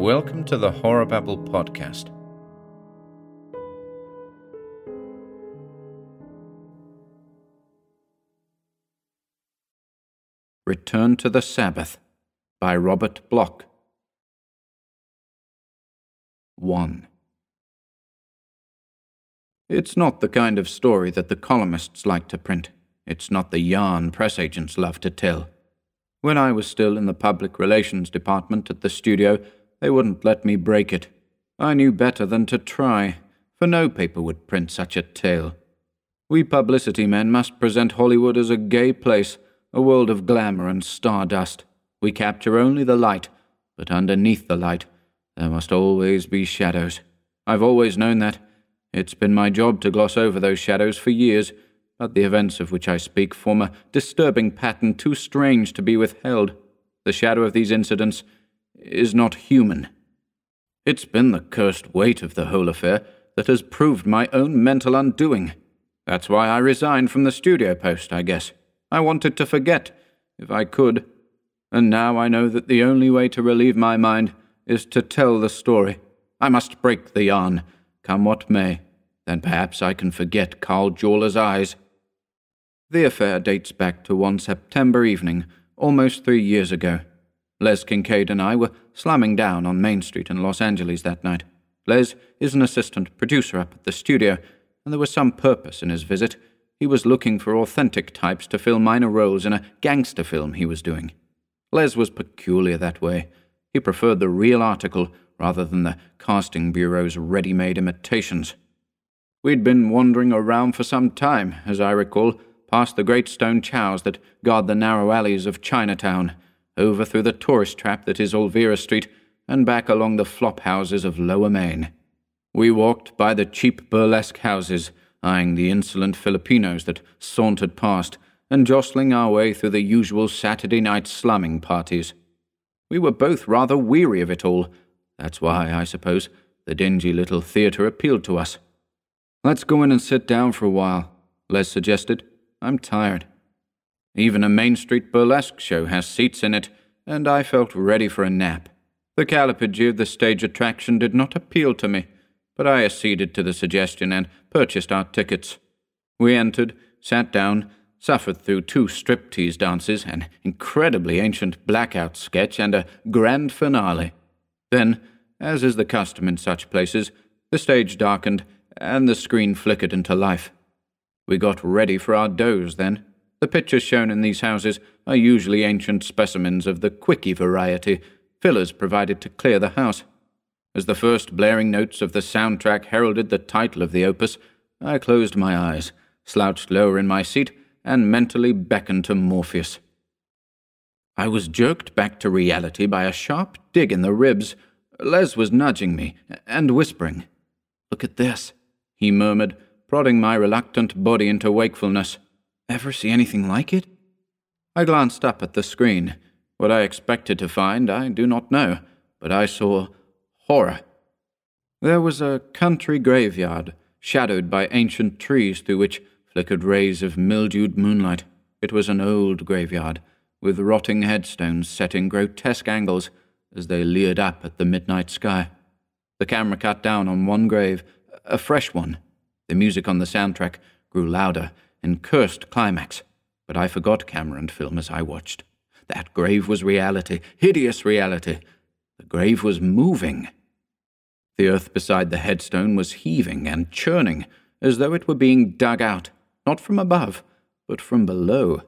Welcome to the Horror Babble podcast. Return to the Sabbath by Robert Bloch. 1. It's not the kind of story that the columnists like to print. It's not the yarn press agents love to tell. When I was still in the public relations department at the studio, they wouldn't let me break it. I knew better than to try, for no paper would print such a tale. We publicity men must present Hollywood as a gay place, a world of glamour and stardust. We capture only the light, but underneath the light, there must always be shadows. I've always known that. It's been my job to gloss over those shadows for years but the events of which I speak form a disturbing pattern too strange to be withheld. The shadow of these incidents is not human. It's been the cursed weight of the whole affair that has proved my own mental undoing. That's why I resigned from the studio post, I guess. I wanted to forget, if I could. And now I know that the only way to relieve my mind is to tell the story. I must break the yarn, come what may. Then perhaps I can forget Karl Jorla's eyes. The affair dates back to one September evening, almost three years ago. Les Kincaid and I were slamming down on Main Street in Los Angeles that night. Les is an assistant producer up at the studio, and there was some purpose in his visit. He was looking for authentic types to fill minor roles in a gangster film he was doing. Les was peculiar that way. He preferred the real article rather than the casting bureau's ready made imitations. We'd been wandering around for some time, as I recall past the great stone chows that guard the narrow alleys of Chinatown, over through the tourist trap that is Olvera Street, and back along the flop houses of Lower Main. We walked by the cheap burlesque houses, eyeing the insolent Filipinos that sauntered past, and jostling our way through the usual Saturday night slumming parties. We were both rather weary of it all. That's why, I suppose, the dingy little theatre appealed to us. Let's go in and sit down for a while, Les suggested. I'm tired. Even a Main Street burlesque show has seats in it, and I felt ready for a nap. The callipygy of the stage attraction did not appeal to me, but I acceded to the suggestion and purchased our tickets. We entered, sat down, suffered through two striptease dances, an incredibly ancient blackout sketch, and a grand finale. Then, as is the custom in such places, the stage darkened and the screen flickered into life. We got ready for our doze then. The pictures shown in these houses are usually ancient specimens of the quickie variety, fillers provided to clear the house. As the first blaring notes of the soundtrack heralded the title of the opus, I closed my eyes, slouched lower in my seat, and mentally beckoned to Morpheus. I was jerked back to reality by a sharp dig in the ribs. Les was nudging me and whispering. Look at this, he murmured prodding my reluctant body into wakefulness. Ever see anything like it? I glanced up at the screen. What I expected to find, I do not know, but I saw horror. There was a country graveyard, shadowed by ancient trees through which flickered rays of mildewed moonlight. It was an old graveyard, with rotting headstones set in grotesque angles as they leered up at the midnight sky. The camera cut down on one grave, a fresh one, the music on the soundtrack grew louder in cursed climax, but I forgot camera and film as I watched. That grave was reality, hideous reality. The grave was moving. The earth beside the headstone was heaving and churning, as though it were being dug out, not from above, but from below.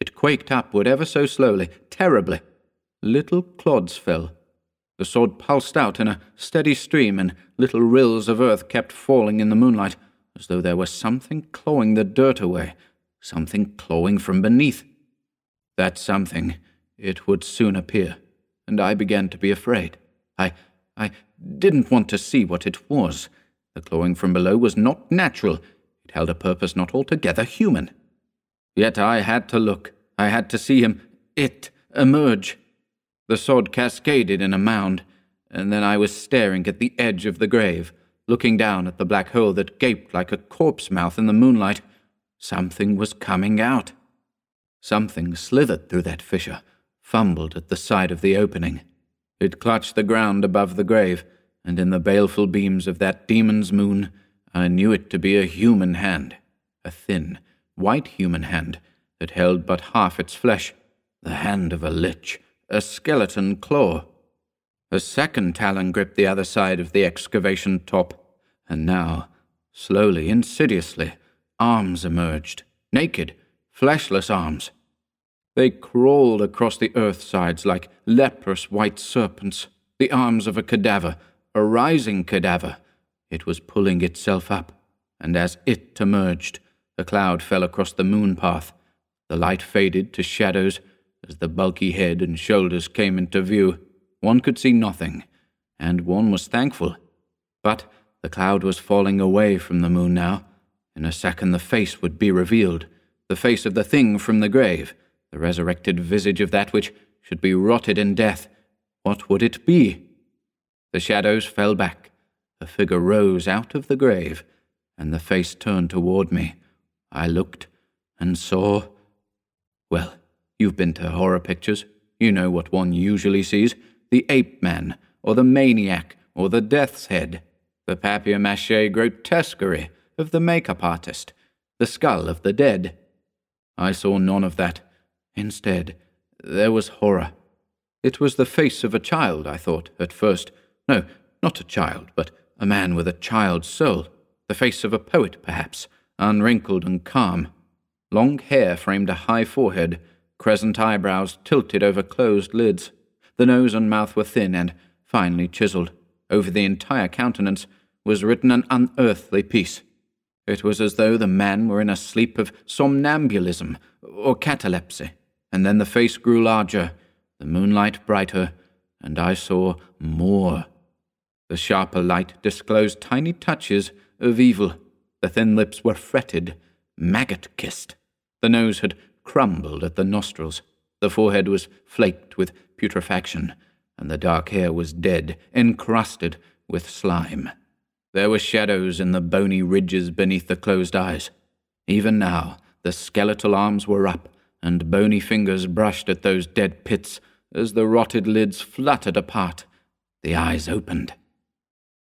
It quaked upward ever so slowly, terribly. Little clods fell. The sod pulsed out in a steady stream, and little rills of earth kept falling in the moonlight as though there was something clawing the dirt away, something clawing from beneath. That something, it would soon appear, and I began to be afraid. I, I didn't want to see what it was. The clawing from below was not natural. It held a purpose not altogether human. Yet I had to look. I had to see him, it, emerge. The sod cascaded in a mound, and then I was staring at the edge of the grave looking down at the black hole that gaped like a corpse mouth in the moonlight. Something was coming out. Something slithered through that fissure, fumbled at the side of the opening. It clutched the ground above the grave, and in the baleful beams of that demon's moon, I knew it to be a human hand, a thin, white human hand that held but half its flesh, the hand of a lich, a skeleton claw. A second talon gripped the other side of the excavation top, and now, slowly, insidiously, arms emerged, naked, fleshless arms. They crawled across the earth sides like leprous white serpents, the arms of a cadaver, a rising cadaver. It was pulling itself up, and as it emerged, the cloud fell across the moon path. The light faded to shadows as the bulky head and shoulders came into view. One could see nothing, and one was thankful. But the cloud was falling away from the moon now. In a second, the face would be revealed the face of the thing from the grave, the resurrected visage of that which should be rotted in death. What would it be? The shadows fell back. A figure rose out of the grave, and the face turned toward me. I looked and saw. Well, you've been to horror pictures. You know what one usually sees the ape man, or the maniac, or the death's head, the papier mache grotesquerie of the makeup artist, the skull of the dead. I saw none of that. Instead, there was horror. It was the face of a child, I thought, at first. No, not a child, but a man with a child's soul. The face of a poet, perhaps, unwrinkled and calm. Long hair framed a high forehead, crescent eyebrows tilted over closed lids. The nose and mouth were thin and finely chiseled. Over the entire countenance was written an unearthly peace. It was as though the man were in a sleep of somnambulism or catalepsy, and then the face grew larger, the moonlight brighter, and I saw more. The sharper light disclosed tiny touches of evil. The thin lips were fretted, maggot kissed. The nose had crumbled at the nostrils. The forehead was flaked with putrefaction, and the dark hair was dead, encrusted with slime. There were shadows in the bony ridges beneath the closed eyes. Even now, the skeletal arms were up, and bony fingers brushed at those dead pits as the rotted lids fluttered apart. The eyes opened.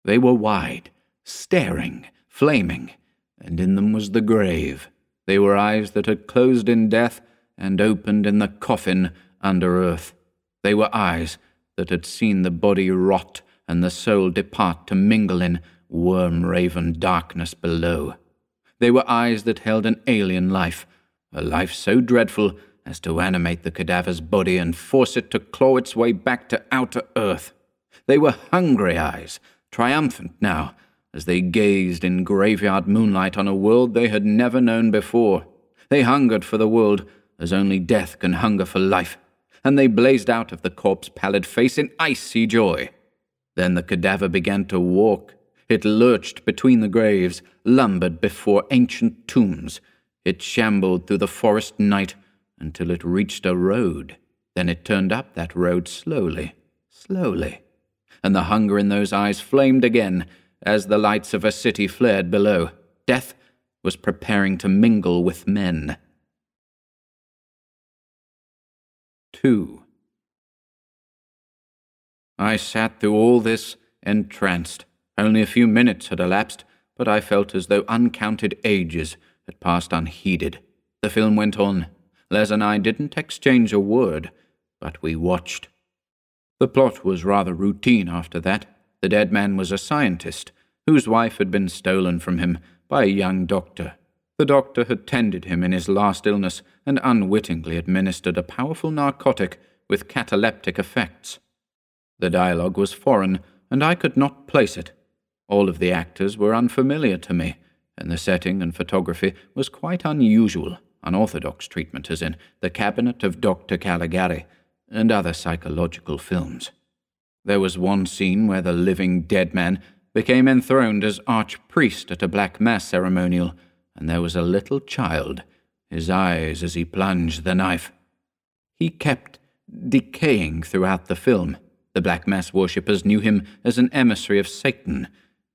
They were wide, staring, flaming, and in them was the grave. They were eyes that had closed in death and opened in the coffin under earth. They were eyes that had seen the body rot and the soul depart to mingle in worm raven darkness below. They were eyes that held an alien life, a life so dreadful as to animate the cadaver's body and force it to claw its way back to outer earth. They were hungry eyes, triumphant now, as they gazed in graveyard moonlight on a world they had never known before. They hungered for the world as only death can hunger for life, and they blazed out of the corpse pallid face in icy joy. Then the cadaver began to walk, it lurched between the graves, lumbered before ancient tombs. It shambled through the forest night until it reached a road. Then it turned up that road slowly, slowly. And the hunger in those eyes flamed again as the lights of a city flared below. Death was preparing to mingle with men. 2. I sat through all this entranced. Only a few minutes had elapsed, but I felt as though uncounted ages had passed unheeded. The film went on. Les and I didn't exchange a word, but we watched. The plot was rather routine after that. The dead man was a scientist whose wife had been stolen from him by a young doctor. The doctor had tended him in his last illness and unwittingly administered a powerful narcotic with cataleptic effects. The dialogue was foreign, and I could not place it. All of the actors were unfamiliar to me, and the setting and photography was quite unusual, unorthodox treatment as in The Cabinet of Dr. Caligari and other psychological films. There was one scene where the living dead man became enthroned as archpriest at a black mass ceremonial, and there was a little child, his eyes as he plunged the knife. He kept decaying throughout the film. The black mass worshippers knew him as an emissary of Satan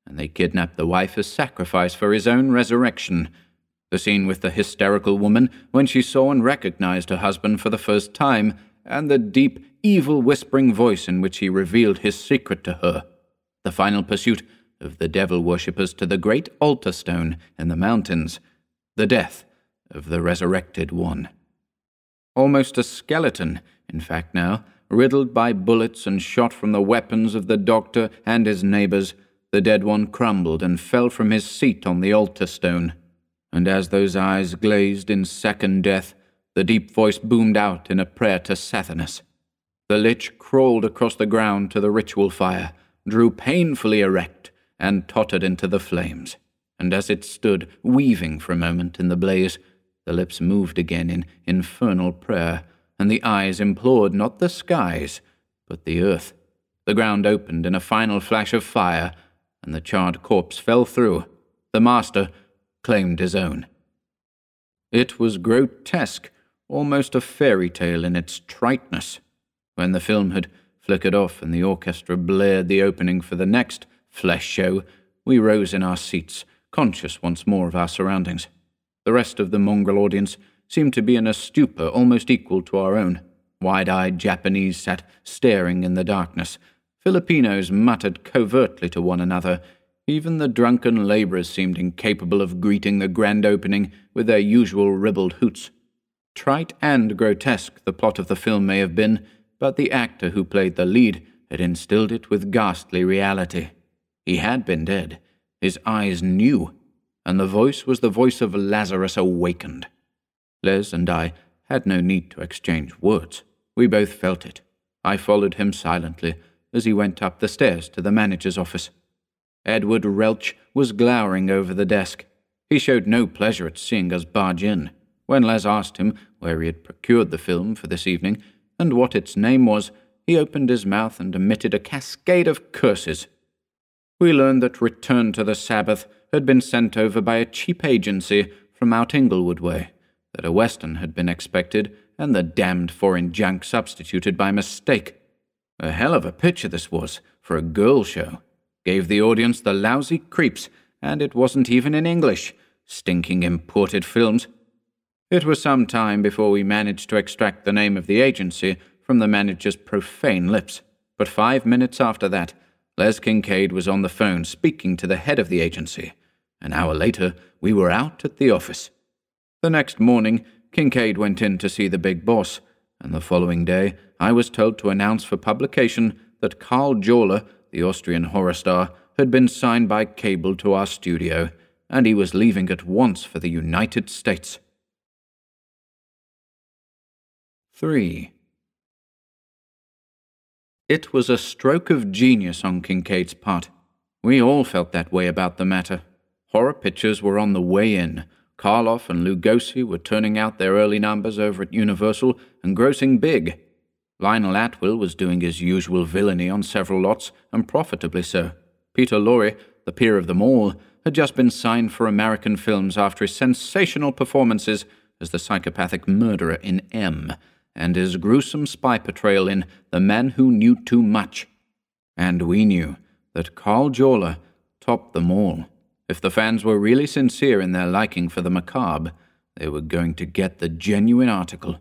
and they kidnapped the wife as sacrifice for his own resurrection. The scene with the hysterical woman when she saw and recognized her husband for the first time, and the deep, evil whispering voice in which he revealed his secret to her. The final pursuit of the devil worshippers to the great altar stone in the mountains. The death of the resurrected one. Almost a skeleton, in fact, now, riddled by bullets and shot from the weapons of the doctor and his neighbors, the dead one crumbled and fell from his seat on the altar stone. And as those eyes glazed in second death, the deep voice boomed out in a prayer to Sathanas. The lich crawled across the ground to the ritual fire, drew painfully erect, and tottered into the flames. And as it stood, weaving for a moment in the blaze, the lips moved again in infernal prayer, and the eyes implored not the skies, but the earth. The ground opened in a final flash of fire, and the charred corpse fell through. The master claimed his own. It was grotesque, almost a fairy tale in its triteness. When the film had flickered off and the orchestra blared the opening for the next flesh show, we rose in our seats, conscious once more of our surroundings. The rest of the mongrel audience seemed to be in a stupor almost equal to our own. Wide eyed Japanese sat staring in the darkness. Filipinos muttered covertly to one another. Even the drunken labourers seemed incapable of greeting the grand opening with their usual ribald hoots. Trite and grotesque the plot of the film may have been, but the actor who played the lead had instilled it with ghastly reality. He had been dead. His eyes knew, and the voice was the voice of Lazarus awakened. Les and I had no need to exchange words. We both felt it. I followed him silently as he went up the stairs to the manager's office. Edward Relch was glowering over the desk. He showed no pleasure at seeing us barge in. When Les asked him where he had procured the film for this evening and what its name was, he opened his mouth and emitted a cascade of curses we learned that Return to the Sabbath had been sent over by a cheap agency from out Inglewood way, that a Western had been expected, and the damned foreign junk substituted by mistake. A hell of a picture this was, for a girl show. Gave the audience the lousy creeps, and it wasn't even in English. Stinking imported films. It was some time before we managed to extract the name of the agency from the manager's profane lips, but five minutes after that, Les Kincaid was on the phone speaking to the head of the agency. An hour later, we were out at the office. The next morning, Kincaid went in to see the big boss, and the following day, I was told to announce for publication that Karl Jorla, the Austrian horror star, had been signed by cable to our studio, and he was leaving at once for the United States. 3. It was a stroke of genius on Kincaid's part. We all felt that way about the matter. Horror pictures were on the way in. Karloff and Lugosi were turning out their early numbers over at Universal and grossing big. Lionel Atwill was doing his usual villainy on several lots, and profitably so. Peter Lorre, the peer of them all, had just been signed for American films after his sensational performances as the psychopathic murderer in M and his gruesome spy portrayal in The Man Who Knew Too Much. And we knew that Karl Jorla topped them all. If the fans were really sincere in their liking for the macabre, they were going to get the genuine article.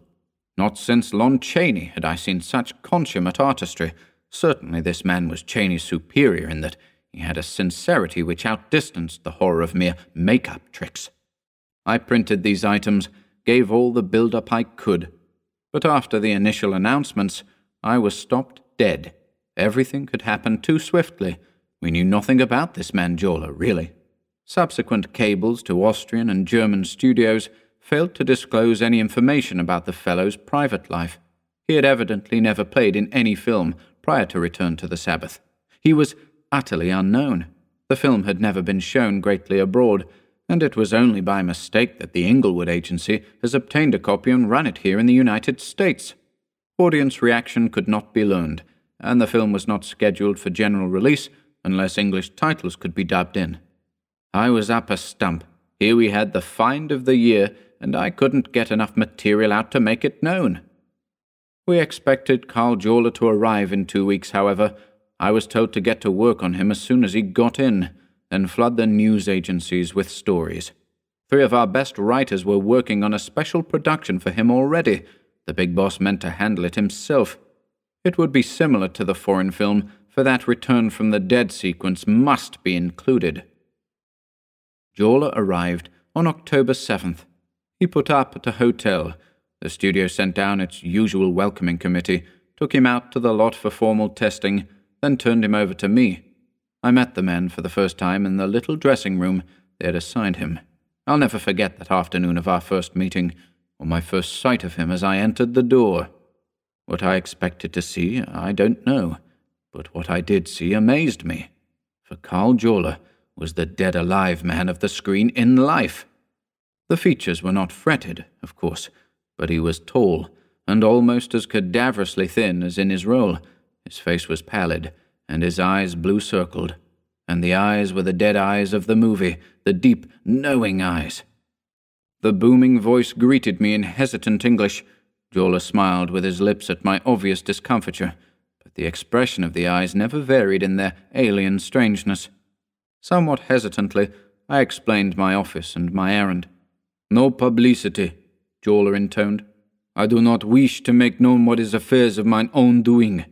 Not since Lon Chaney had I seen such consummate artistry. Certainly this man was Chaney's superior in that he had a sincerity which outdistanced the horror of mere make-up tricks. I printed these items, gave all the build-up I could, but after the initial announcements, I was stopped dead. Everything had happened too swiftly. We knew nothing about this man Jorla, really. Subsequent cables to Austrian and German studios failed to disclose any information about the fellow's private life. He had evidently never played in any film prior to Return to the Sabbath. He was utterly unknown. The film had never been shown greatly abroad, and it was only by mistake that the Inglewood agency has obtained a copy and run it here in the United States. Audience reaction could not be learned, and the film was not scheduled for general release unless English titles could be dubbed in. I was up a stump. Here we had the find of the year, and I couldn't get enough material out to make it known. We expected Karl Jorla to arrive in two weeks, however. I was told to get to work on him as soon as he got in and flood the news agencies with stories. Three of our best writers were working on a special production for him already. The big boss meant to handle it himself. It would be similar to the foreign film, for that return from the dead sequence must be included. Jorla arrived on October 7th. He put up at a hotel. The studio sent down its usual welcoming committee, took him out to the lot for formal testing, then turned him over to me. I met the man for the first time in the little dressing room they had assigned him. I'll never forget that afternoon of our first meeting, or my first sight of him as I entered the door. What I expected to see, I don't know, but what I did see amazed me. For Karl Jorla was the dead alive man of the screen in life. The features were not fretted, of course, but he was tall and almost as cadaverously thin as in his role. His face was pallid, and his eyes blue circled, and the eyes were the dead eyes of the movie, the deep, knowing eyes. The booming voice greeted me in hesitant English. Jorla smiled with his lips at my obvious discomfiture, but the expression of the eyes never varied in their alien strangeness. Somewhat hesitantly, I explained my office and my errand. No publicity, Jorla intoned. I do not wish to make known what is affairs of mine own doing.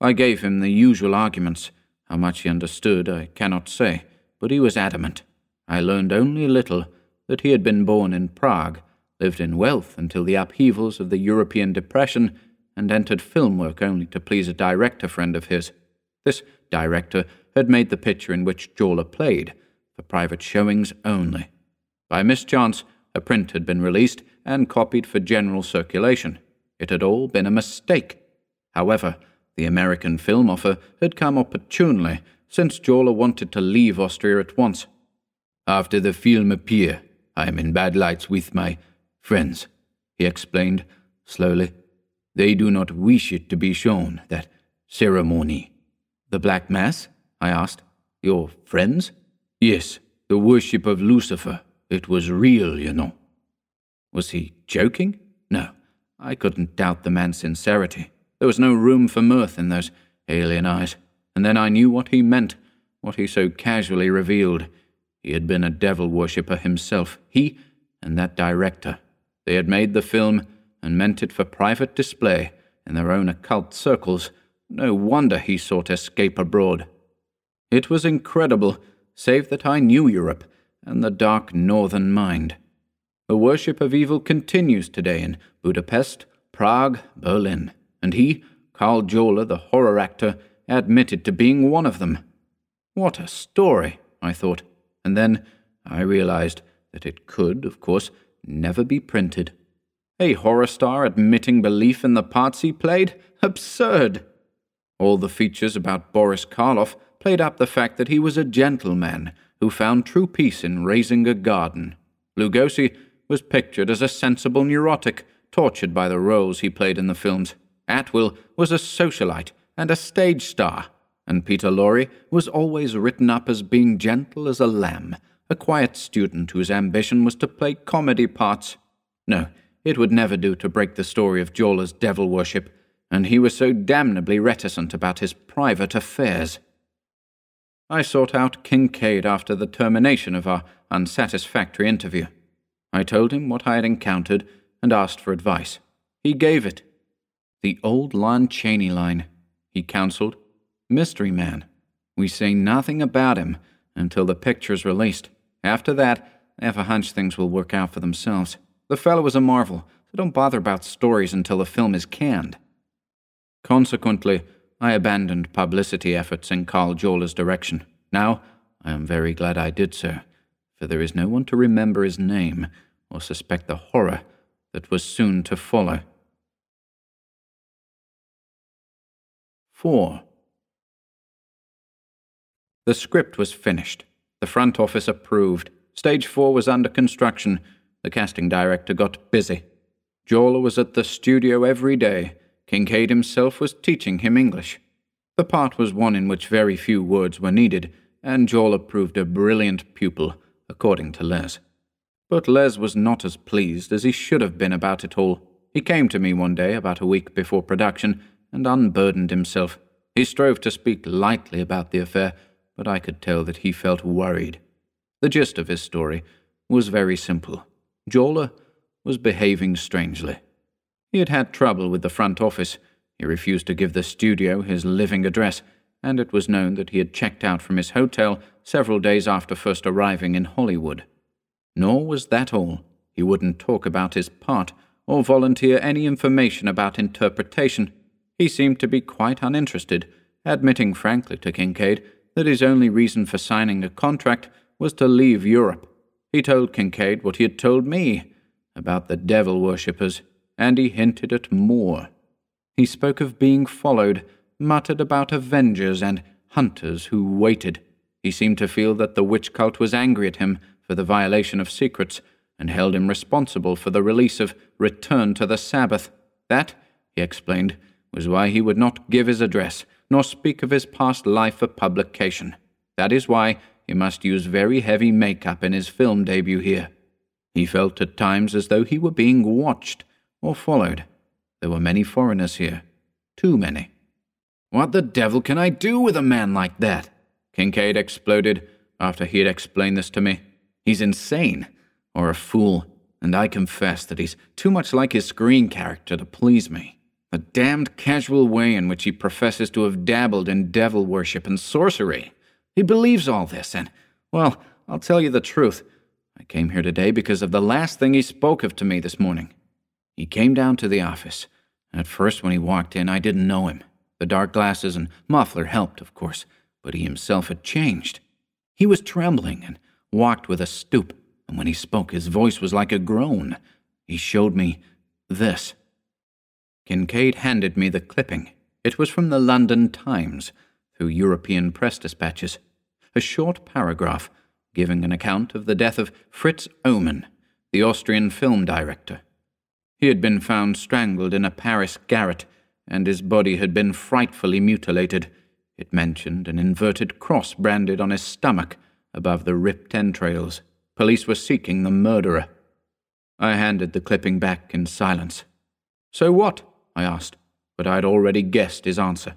I gave him the usual arguments. How much he understood, I cannot say, but he was adamant. I learned only a little that he had been born in Prague, lived in wealth until the upheavals of the European depression, and entered film work only to please a director friend of his. This director had made the picture in which Jorla played, for private showings only. By mischance, a print had been released and copied for general circulation. It had all been a mistake. However, the American film offer had come opportunely, since Jorla wanted to leave Austria at once. After the film appear, I am in bad lights with my friends, he explained slowly. They do not wish it to be shown, that ceremony. The Black Mass? I asked. Your friends? Yes, the worship of Lucifer. It was real, you know. Was he joking? No, I couldn't doubt the man's sincerity. There was no room for mirth in those alien eyes. And then I knew what he meant, what he so casually revealed. He had been a devil worshipper himself, he and that director. They had made the film and meant it for private display in their own occult circles. No wonder he sought escape abroad. It was incredible, save that I knew Europe and the dark northern mind. The worship of evil continues today in Budapest, Prague, Berlin, and he, Karl Jorla, the horror actor, admitted to being one of them. What a story, I thought, and then I realized that it could, of course, never be printed. A horror star admitting belief in the parts he played? Absurd! All the features about Boris Karloff played up the fact that he was a gentleman who found true peace in raising a garden. Lugosi was pictured as a sensible neurotic, tortured by the roles he played in the films. Atwill was a socialite and a stage star, and Peter Lorre was always written up as being gentle as a lamb, a quiet student whose ambition was to play comedy parts. No, it would never do to break the story of Jorla's devil worship, and he was so damnably reticent about his private affairs. I sought out Kincaid after the termination of our unsatisfactory interview. I told him what I had encountered and asked for advice. He gave it. The old Lon Chaney line, he counseled. Mystery man. We say nothing about him until the picture's released. After that, I have a hunch things will work out for themselves. The fellow is a marvel, so don't bother about stories until the film is canned. Consequently, I abandoned publicity efforts in Karl Jorla's direction. Now, I am very glad I did so, for there is no one to remember his name or suspect the horror that was soon to follow. 4. The script was finished. The front office approved. Stage 4 was under construction. The casting director got busy. Jorla was at the studio every day Kincaid himself was teaching him English. The part was one in which very few words were needed, and Jorla proved a brilliant pupil, according to Les. But Les was not as pleased as he should have been about it all. He came to me one day, about a week before production, and unburdened himself. He strove to speak lightly about the affair, but I could tell that he felt worried. The gist of his story was very simple. Jorla was behaving strangely. He had had trouble with the front office, He refused to give the studio his living address, and it was known that he had checked out from his hotel several days after first arriving in Hollywood. Nor was that all. He wouldn't talk about his part or volunteer any information about interpretation. He seemed to be quite uninterested, admitting frankly to Kincaid that his only reason for signing a contract was to leave Europe. He told Kincaid what he had told me about the devil worshippers, and he hinted at more. He spoke of being followed, muttered about avengers and hunters who waited. He seemed to feel that the witch cult was angry at him for the violation of secrets, and held him responsible for the release of Return to the Sabbath. That, he explained, was why he would not give his address, nor speak of his past life for publication. That is why he must use very heavy makeup in his film debut here. He felt at times as though he were being watched or followed. There were many foreigners here. Too many. What the devil can I do with a man like that? Kincaid exploded after he had explained this to me. He's insane, or a fool, and I confess that he's too much like his screen character to please me. The damned casual way in which he professes to have dabbled in devil worship and sorcery. He believes all this, and, well, I'll tell you the truth. I came here today because of the last thing he spoke of to me this morning. He came down to the office. At first, when he walked in, I didn't know him. The dark glasses and muffler helped, of course, but he himself had changed. He was trembling and walked with a stoop, and when he spoke, his voice was like a groan. He showed me this. Kincaid handed me the clipping. It was from the London Times, through European press dispatches. A short paragraph giving an account of the death of Fritz Ohmann, the Austrian film director. He had been found strangled in a Paris garret, and his body had been frightfully mutilated. It mentioned an inverted cross branded on his stomach above the ripped entrails. Police were seeking the murderer. I handed the clipping back in silence. So what? I asked, but I had already guessed his answer.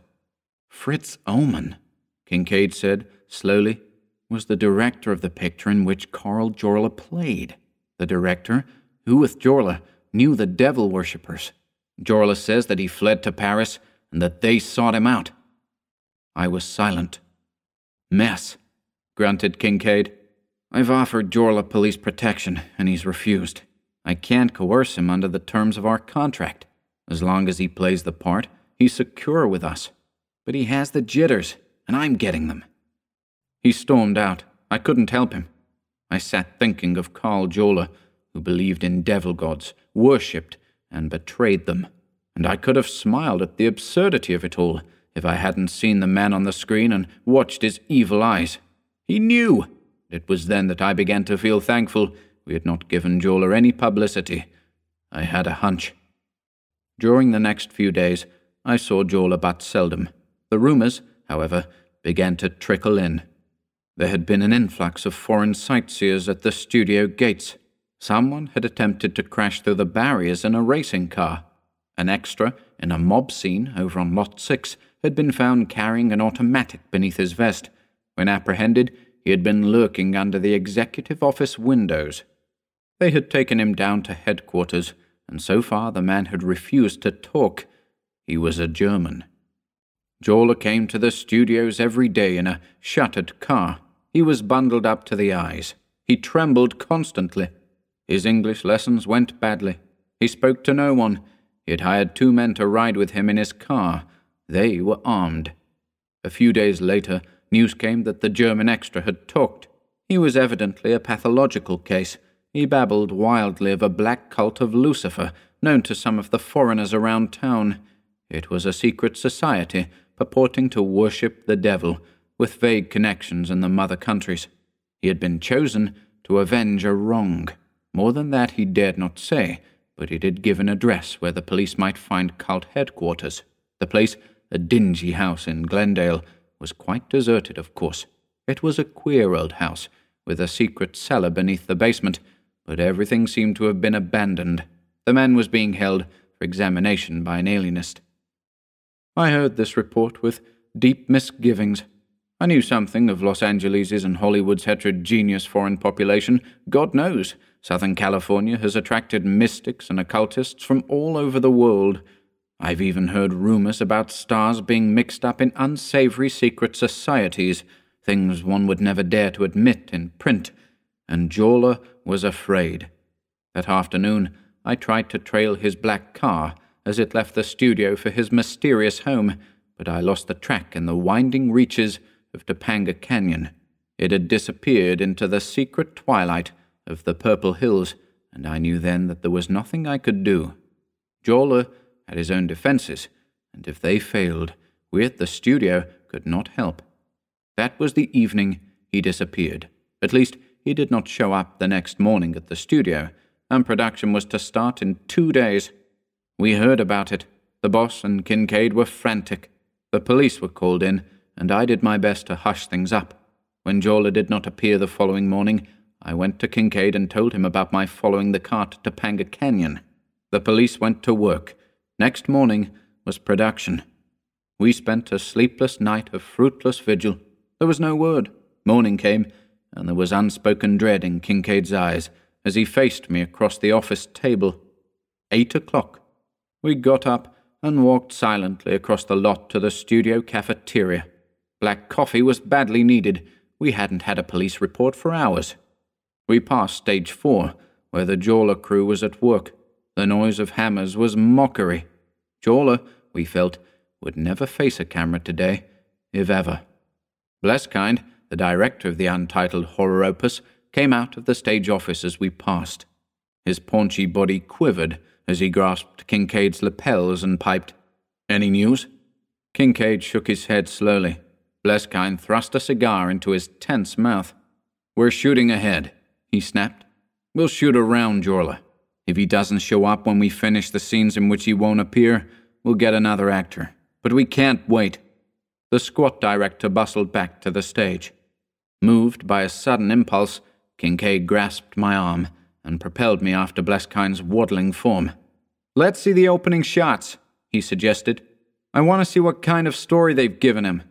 Fritz Ohmann, Kincaid said slowly, was the director of the picture in which Karl Jorla played. The director, who with Jorla knew the devil worshippers. Jorla says that he fled to Paris and that they sought him out. I was silent. Mess, grunted Kincaid. I've offered Jorla police protection, and he's refused. I can't coerce him under the terms of our contract. As long as he plays the part, he's secure with us. But he has the jitters, and I'm getting them. He stormed out. I couldn't help him. I sat thinking of Karl Jorla, who believed in devil gods, worshipped, and betrayed them. And I could have smiled at the absurdity of it all if I hadn't seen the man on the screen and watched his evil eyes. He knew. It was then that I began to feel thankful we had not given Jorla any publicity. I had a hunch. During the next few days, I saw Jorla but seldom. The rumours, however, began to trickle in. There had been an influx of foreign sightseers at the studio gates. Someone had attempted to crash through the barriers in a racing car. An extra, in a mob scene over on Lot 6, had been found carrying an automatic beneath his vest. When apprehended, he had been lurking under the executive office windows. They had taken him down to headquarters, and so far the man had refused to talk. He was a German. Jorla came to the studios every day in a shuttered car. He was bundled up to the eyes. He trembled constantly. His English lessons went badly. He spoke to no one. He had hired two men to ride with him in his car. They were armed. A few days later, news came that the German extra had talked. He was evidently a pathological case. He babbled wildly of a black cult of Lucifer, known to some of the foreigners around town. It was a secret society purporting to worship the devil, with vague connections in the mother countries. He had been chosen to avenge a wrong. More than that he dared not say, but he did give an address where the police might find cult headquarters. The place, a dingy house in Glendale, was quite deserted, of course. It was a queer old house, with a secret cellar beneath the basement, but everything seemed to have been abandoned. The man was being held for examination by an alienist. I heard this report with deep misgivings. I knew something of Los Angeles's and Hollywood's heterogeneous foreign population. God knows, Southern California has attracted mystics and occultists from all over the world. I've even heard rumors about stars being mixed up in unsavory secret societies, things one would never dare to admit in print, and Jorla was afraid. That afternoon, I tried to trail his black car as it left the studio for his mysterious home, but I lost the track in the winding reaches of Topanga Canyon. It had disappeared into the secret twilight of the Purple Hills, and I knew then that there was nothing I could do. Jorla had his own defenses, and if they failed, we at the studio could not help. That was the evening he disappeared. At least, he did not show up the next morning at the studio, and production was to start in two days. We heard about it. The boss and Kincaid were frantic. The police were called in, and I did my best to hush things up. When Jorla did not appear the following morning, I went to Kincaid and told him about my following the car to Topanga Canyon. The police went to work. Next morning was production. We spent a sleepless night of fruitless vigil. There was no word. Morning came, and there was unspoken dread in Kincaid's eyes as he faced me across the office table. Eight o'clock. We got up and walked silently across the lot to the studio cafeteria. Black coffee was badly needed. We hadn't had a police report for hours. We passed stage four, where the Jorla crew was at work. The noise of hammers was mockery. Jorla, we felt, would never face a camera today, if ever. Bleskind, the director of the untitled horror opus, came out of the stage office as we passed. His paunchy body quivered as he grasped Kincaid's lapels and piped, Any news? Kincaid shook his head slowly. Bleskind thrust a cigar into his tense mouth. We're shooting ahead, he snapped. We'll shoot around Jorla. If he doesn't show up when we finish the scenes in which he won't appear, we'll get another actor. But we can't wait. The squat director bustled back to the stage. Moved by a sudden impulse, Kincaid grasped my arm and propelled me after Bleskind's waddling form. Let's see the opening shots, he suggested. I want to see what kind of story they've given him.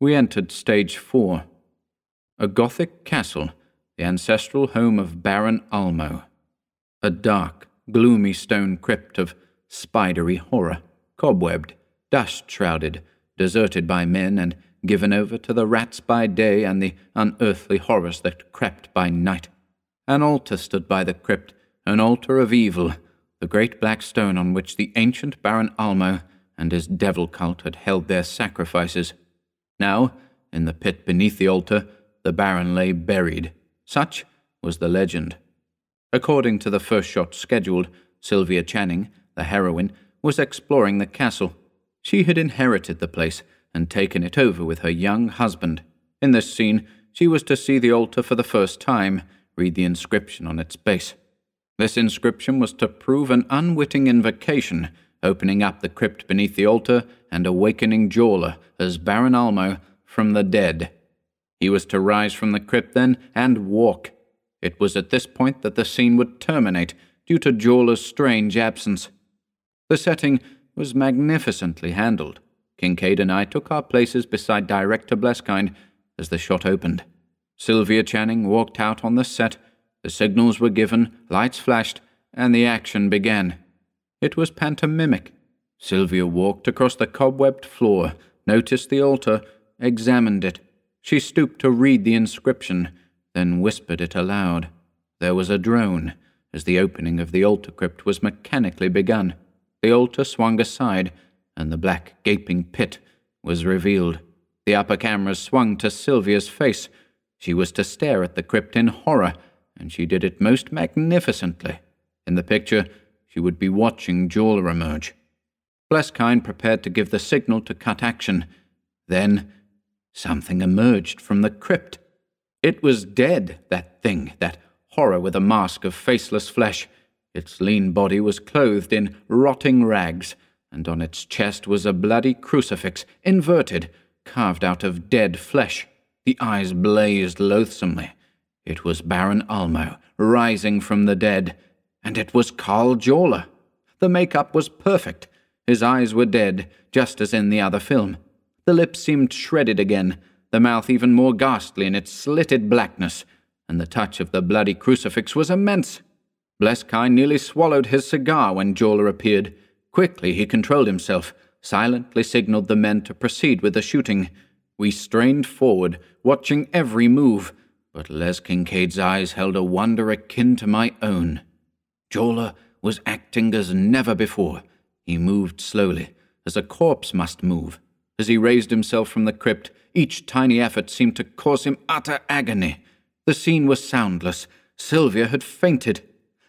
We entered stage four. A Gothic castle, the ancestral home of Baron Ulmo a dark, gloomy stone crypt of spidery horror, cobwebbed, dust shrouded, deserted by men, and given over to the rats by day and the unearthly horrors that crept by night. An altar stood by the crypt, an altar of evil, the great black stone on which the ancient Baron Ulmo and his devil cult had held their sacrifices. Now, in the pit beneath the altar, the Baron lay buried. Such was the legend. According to the first shot scheduled, Sylvia Channing, the heroine, was exploring the castle. She had inherited the place and taken it over with her young husband. In this scene, she was to see the altar for the first time, read the inscription on its base. This inscription was to prove an unwitting invocation, opening up the crypt beneath the altar and awakening Jorla as Baron Ulmo from the dead. He was to rise from the crypt then and walk, it was at this point that the scene would terminate, due to Jorla's strange absence. The setting was magnificently handled. Kincaid and I took our places beside Director Bleskind as the shot opened. Sylvia Channing walked out on the set, the signals were given, lights flashed, and the action began. It was pantomimic. Sylvia walked across the cobwebbed floor, noticed the altar, examined it. She stooped to read the inscription then whispered it aloud. There was a drone as the opening of the altar crypt was mechanically begun. The altar swung aside, and the black, gaping pit was revealed. The upper camera swung to Sylvia's face. She was to stare at the crypt in horror, and she did it most magnificently. In the picture, she would be watching Jorla emerge. Bleskind prepared to give the signal to cut action. Then something emerged from the crypt. It was dead, that thing, that horror with a mask of faceless flesh. Its lean body was clothed in rotting rags, and on its chest was a bloody crucifix, inverted, carved out of dead flesh. The eyes blazed loathsomely. It was Baron Ulmo, rising from the dead, and it was Karl Jorla. The make-up was perfect. His eyes were dead, just as in the other film. The lips seemed shredded again, the mouth even more ghastly in its slitted blackness, and the touch of the bloody crucifix was immense. Bleskind nearly swallowed his cigar when Jorla appeared, Quickly he controlled himself, silently signaled the men to proceed with the shooting. We strained forward, watching every move, but Les Kincaid's eyes held a wonder akin to my own. Jorla was acting as never before. He moved slowly, as a corpse must move. As he raised himself from the crypt, each tiny effort seemed to cause him utter agony. The scene was soundless. Sylvia had fainted.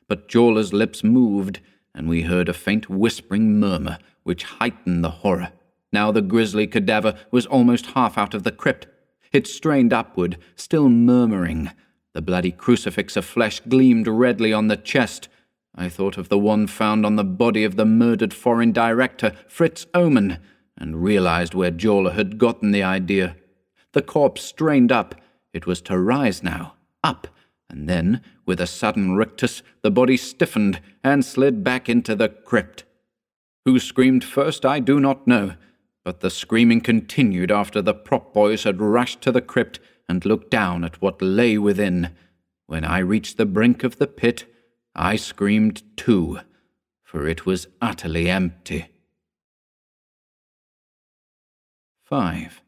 But Jorla's lips moved, and we heard a faint whispering murmur which heightened the horror. Now the grisly cadaver was almost half out of the crypt. It strained upward, still murmuring. The bloody crucifix of flesh gleamed redly on the chest. I thought of the one found on the body of the murdered foreign director, Fritz Ohmann, and realized where Jorla had gotten the idea. The corpse strained up. It was to rise now, up, and then, with a sudden rictus, the body stiffened and slid back into the crypt. Who screamed first, I do not know, but the screaming continued after the prop boys had rushed to the crypt and looked down at what lay within. When I reached the brink of the pit, I screamed too, for it was utterly empty. 5.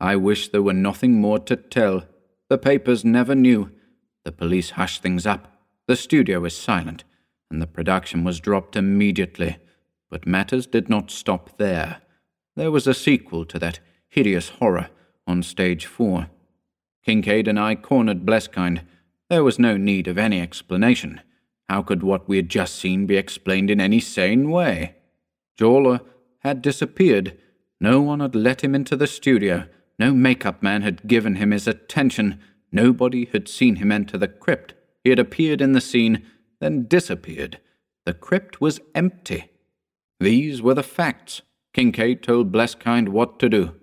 I wish there were nothing more to tell. The papers never knew. The police hushed things up. The studio was silent, and the production was dropped immediately. But matters did not stop there. There was a sequel to that hideous horror on stage four. Kincaid and I cornered Bleskind. There was no need of any explanation. How could what we had just seen be explained in any sane way? Jorla had disappeared. No one had let him into the studio. No makeup man had given him his attention. Nobody had seen him enter the crypt. He had appeared in the scene, then disappeared. The crypt was empty. These were the facts. Kincaid told Bleskind what to do.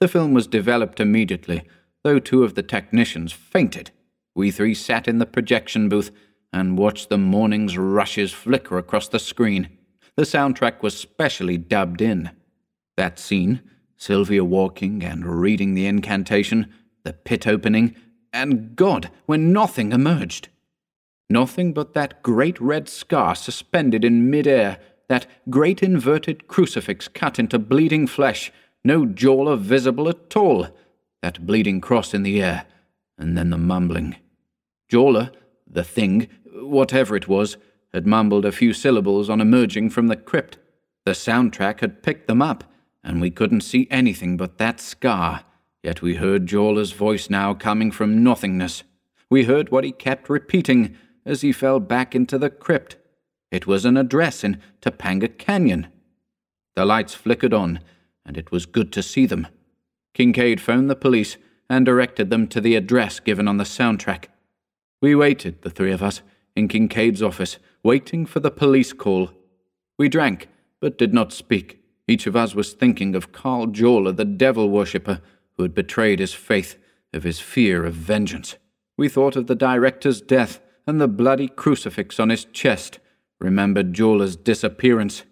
The film was developed immediately, though two of the technicians fainted. We three sat in the projection booth and watched the morning's rushes flicker across the screen. The soundtrack was specially dubbed in. That scene, Sylvia walking and reading the incantation, the pit opening, and God, when nothing emerged. Nothing but that great red scar suspended in mid-air, that great inverted crucifix cut into bleeding flesh, no Jorla visible at all, that bleeding cross in the air, and then the mumbling. Jorla, the thing, whatever it was, had mumbled a few syllables on emerging from the crypt. The soundtrack had picked them up, and we couldn't see anything but that scar. Yet we heard Jorla's voice now coming from nothingness. We heard what he kept repeating as he fell back into the crypt. It was an address in Topanga Canyon. The lights flickered on, and it was good to see them. Kincaid phoned the police and directed them to the address given on the soundtrack. We waited, the three of us, in Kincaid's office, waiting for the police call. We drank, but did not speak. Each of us was thinking of Karl Jorla, the devil worshipper, who had betrayed his faith, of his fear of vengeance. We thought of the director's death and the bloody crucifix on his chest, remembered Jorla's disappearance,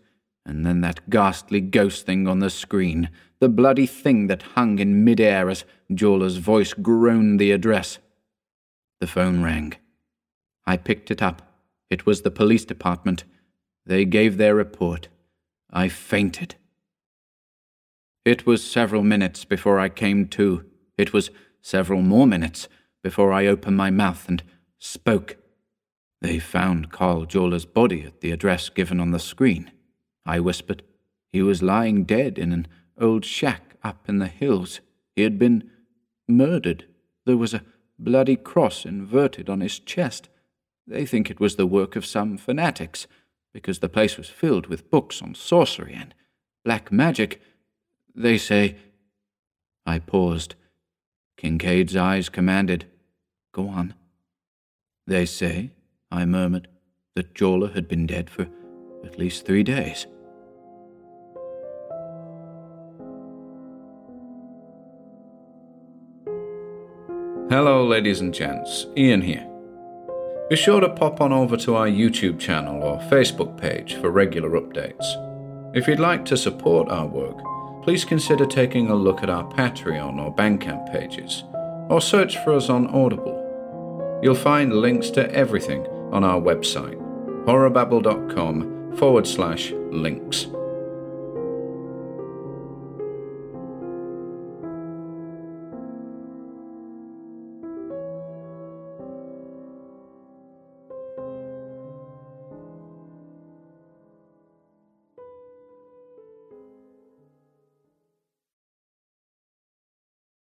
and then that ghastly ghost thing on the screen, the bloody thing that hung in mid-air as Jorla's voice groaned the address. The phone rang. I picked it up. It was the police department. They gave their report. I fainted. It was several minutes before I came to. It was several more minutes before I opened my mouth and spoke. They found Karl Jorla's body at the address given on the screen. I whispered. He was lying dead in an old shack up in the hills. He had been murdered. There was a bloody cross inverted on his chest. They think it was the work of some fanatics, because the place was filled with books on sorcery and black magic. They say. I paused. Kincaid's eyes commanded, Go on. They say, I murmured, that Jorla had been dead for at least three days. Hello, ladies and gents. Ian here. Be sure to pop on over to our YouTube channel or Facebook page for regular updates. If you'd like to support our work, please consider taking a look at our Patreon or Bandcamp pages, or search for us on Audible. You'll find links to everything on our website. horrorbabble.com forward slash links.